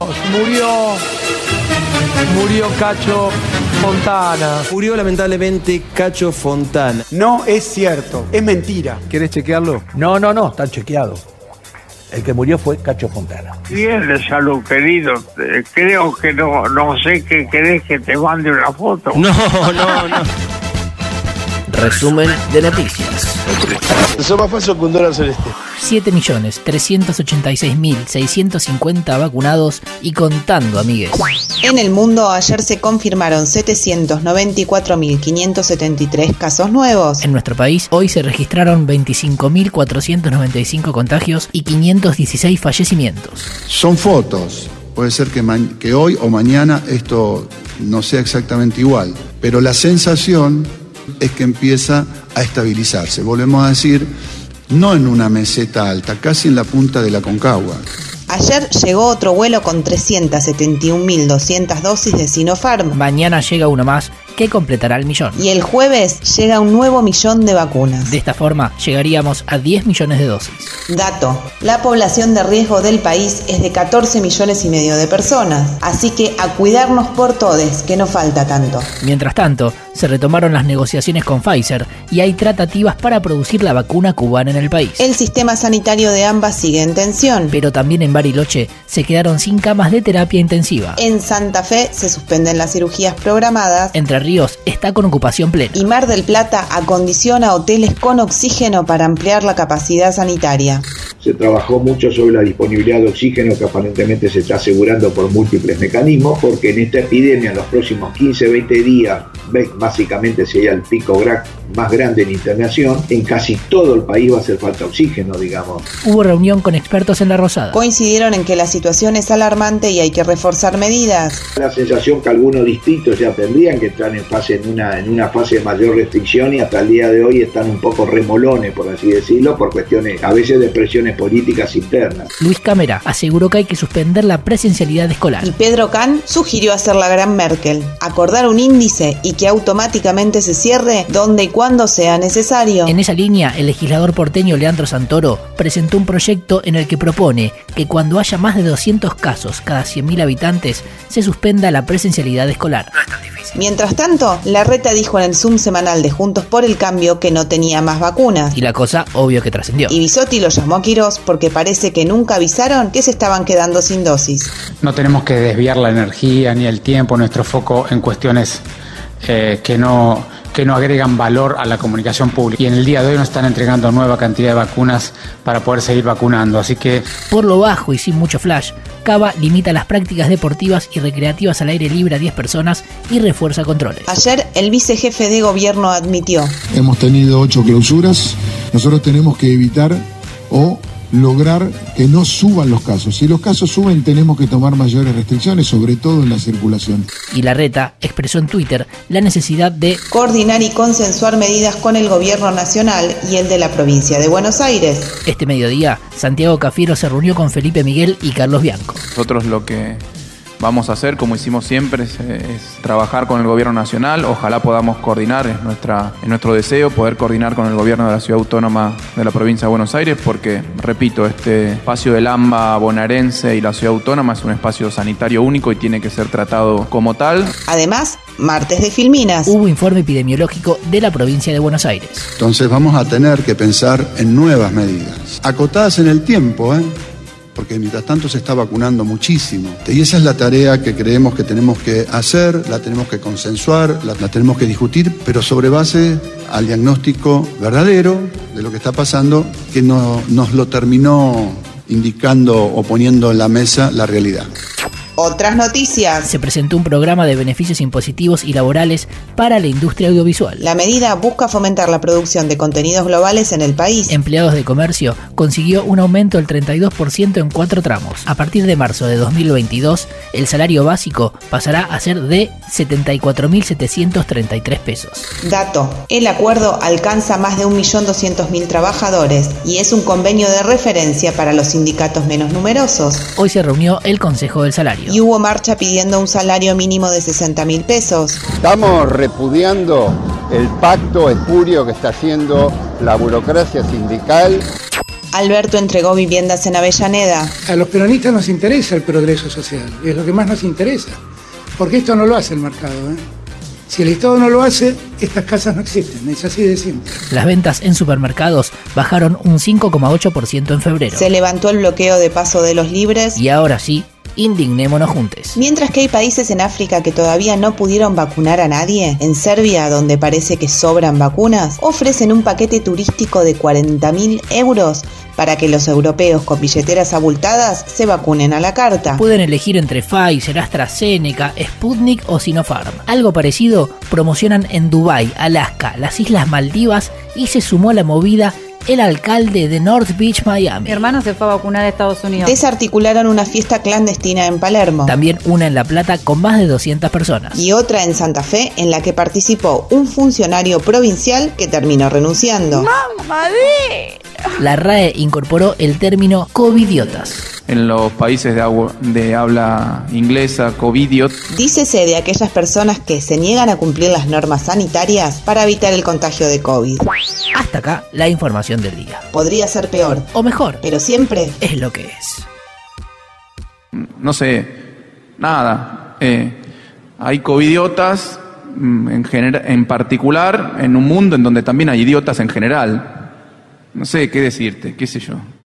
Murió. Murió Cacho Fontana. Murió lamentablemente Cacho Fontana. No es cierto, es mentira. ¿Quieres chequearlo? No, no, no, está chequeado. El que murió fue Cacho Fontana. Bien de salud, querido. Eh, Creo que no, no sé qué querés que te mande una foto. No, no, no. Resumen de noticias. Eso más falso que un dólar celeste. 7.386.650 vacunados y contando, amigues. En el mundo ayer se confirmaron 794.573 casos nuevos. En nuestro país hoy se registraron 25.495 contagios y 516 fallecimientos. Son fotos. Puede ser que, hoy o mañana esto no sea exactamente igual, pero la sensación es que empieza a estabilizarse. Volvemos a decir, no en una meseta alta, casi en la punta de la concagua. Ayer llegó otro vuelo con 371.200 dosis de Sinopharm. Mañana llega uno más que completará el millón. Y el jueves llega un nuevo millón de vacunas. De esta forma llegaríamos a 10 millones de dosis. Dato, la población de riesgo del país es de 14 millones y medio de personas, así que a cuidarnos por todes, que no falta tanto. Mientras tanto, se retomaron las negociaciones con Pfizer y hay tratativas para producir la vacuna cubana en el país. El sistema sanitario de ambas sigue en tensión. Pero también en Bariloche se quedaron sin camas de terapia intensiva. En Santa Fe se suspenden las cirugías programadas. Entre Ríos está con ocupación plena. Y Mar del Plata acondiciona hoteles con oxígeno para ampliar la capacidad sanitaria. Se trabajó mucho sobre la disponibilidad de oxígeno que aparentemente se está asegurando por múltiples mecanismos, porque en esta epidemia, en los próximos 15-20 días, ve- básicamente sería el pico más grande en internación, en casi todo el país va a hacer falta oxígeno, digamos. Hubo reunión con expertos en la Rosada. Coincidieron en que la situación es alarmante y hay que reforzar medidas. La sensación que algunos distritos ya tendrían que entrar en, fase, en, una, en una fase de mayor restricción y hasta el día de hoy están un poco remolones, por así decirlo, por cuestiones a veces de presiones políticas internas. Luis Cámara aseguró que hay que suspender la presencialidad escolar. Y Pedro Can sugirió hacer la gran Merkel, acordar un índice y que automáticamente se cierre donde y cuando sea necesario. En esa línea, el legislador porteño Leandro Santoro presentó un proyecto en el que propone que cuando haya más de 200 casos cada 100.000 habitantes, se suspenda la presencialidad escolar. Mientras tanto, Larreta dijo en el Zoom semanal de Juntos por el Cambio que no tenía más vacunas. Y la cosa, obvio que trascendió. Y Bisotti lo llamó a Quirós porque parece que nunca avisaron que se estaban quedando sin dosis. No tenemos que desviar la energía ni el tiempo, nuestro foco en cuestiones eh, que, no, que no agregan valor a la comunicación pública. Y en el día de hoy nos están entregando nueva cantidad de vacunas para poder seguir vacunando. Así que Por lo bajo y sin mucho flash, Cava limita las prácticas deportivas y recreativas al aire libre a 10 personas y refuerza controles. Ayer el vicejefe de gobierno admitió. Hemos tenido ocho clausuras. Nosotros tenemos que evitar o lograr que no suban los casos. Si los casos suben, tenemos que tomar mayores restricciones, sobre todo en la circulación. Y Larreta expresó en Twitter la necesidad de Coordinar y consensuar medidas con el gobierno nacional y el de la provincia de Buenos Aires. este mediodía, Santiago Cafiero se reunió con Felipe Miguel y Carlos Bianco. Nosotros lo que vamos a hacer, como hicimos siempre, es, es trabajar con el gobierno nacional. Ojalá podamos coordinar, es, nuestra, es nuestro deseo poder coordinar con el gobierno de la ciudad autónoma de la provincia de Buenos Aires, porque, repito, este espacio del AMBA bonaerense y la ciudad autónoma es un espacio sanitario único y tiene que ser tratado como tal. Además, martes de Filminas. Hubo informe epidemiológico de la provincia de Buenos Aires. Entonces vamos a tener que pensar en nuevas medidas, acotadas en el tiempo, ¿eh? Porque mientras tanto se está vacunando muchísimo. Y esa es la tarea que creemos que tenemos que hacer, la tenemos que consensuar, la, tenemos que discutir, pero sobre base al diagnóstico verdadero de lo que está pasando, que no, nos lo terminó indicando o poniendo en la mesa la realidad. Otras noticias. Se presentó un programa de beneficios impositivos y laborales para la industria audiovisual. La medida busca fomentar la producción de contenidos globales en el país. Empleados de comercio consiguió un aumento del 32% en cuatro tramos. A partir de marzo de 2022, el salario básico pasará a ser de 74.733 pesos. Dato. El acuerdo alcanza más de 1.200.000 trabajadores y es un convenio de referencia para los sindicatos menos numerosos. Hoy se reunió el Consejo del Salario. Y hubo marcha pidiendo un salario mínimo de 60.000 pesos. Estamos repudiando el pacto espurio que está haciendo la burocracia sindical. Alberto entregó viviendas en Avellaneda. A los peronistas nos interesa el progreso social, es lo que más nos interesa, porque esto no lo hace el mercado. ¿eh? Si el Estado no lo hace, estas casas no existen, es así de simple. Las ventas en supermercados bajaron un 5,8% en febrero. Se levantó el bloqueo de paso de los libres. Y ahora sí, indignémonos juntos. Mientras que hay países en África que todavía no pudieron vacunar a nadie, en Serbia, donde parece que sobran vacunas, ofrecen un paquete turístico de 40.000 euros para que los europeos con billeteras abultadas se vacunen a la carta. Pueden elegir entre Pfizer, AstraZeneca, Sputnik o Sinopharm. Algo parecido promocionan en Dubai, Alaska, las Islas Maldivas y se sumó a la movida el alcalde de North Beach, Miami. Mi hermano se fue a vacunar a Estados Unidos. Desarticularon una fiesta clandestina en Palermo. También una en La Plata con más de 200 personas. Y otra en Santa Fe en la que participó un funcionario provincial que terminó renunciando. La RAE incorporó el término covidiotas. En los países de, agua- de habla inglesa, covidiot, Dícese de aquellas personas que se niegan a cumplir las normas sanitarias para evitar el contagio de COVID. Hasta acá la información del día. Podría ser peor, O mejor, pero siempre es lo que es. no sé, nada. Eh, hay covidiotas mm, en, en particular en un mundo en donde también hay idiotas en general. No sé qué decirte, qué sé yo.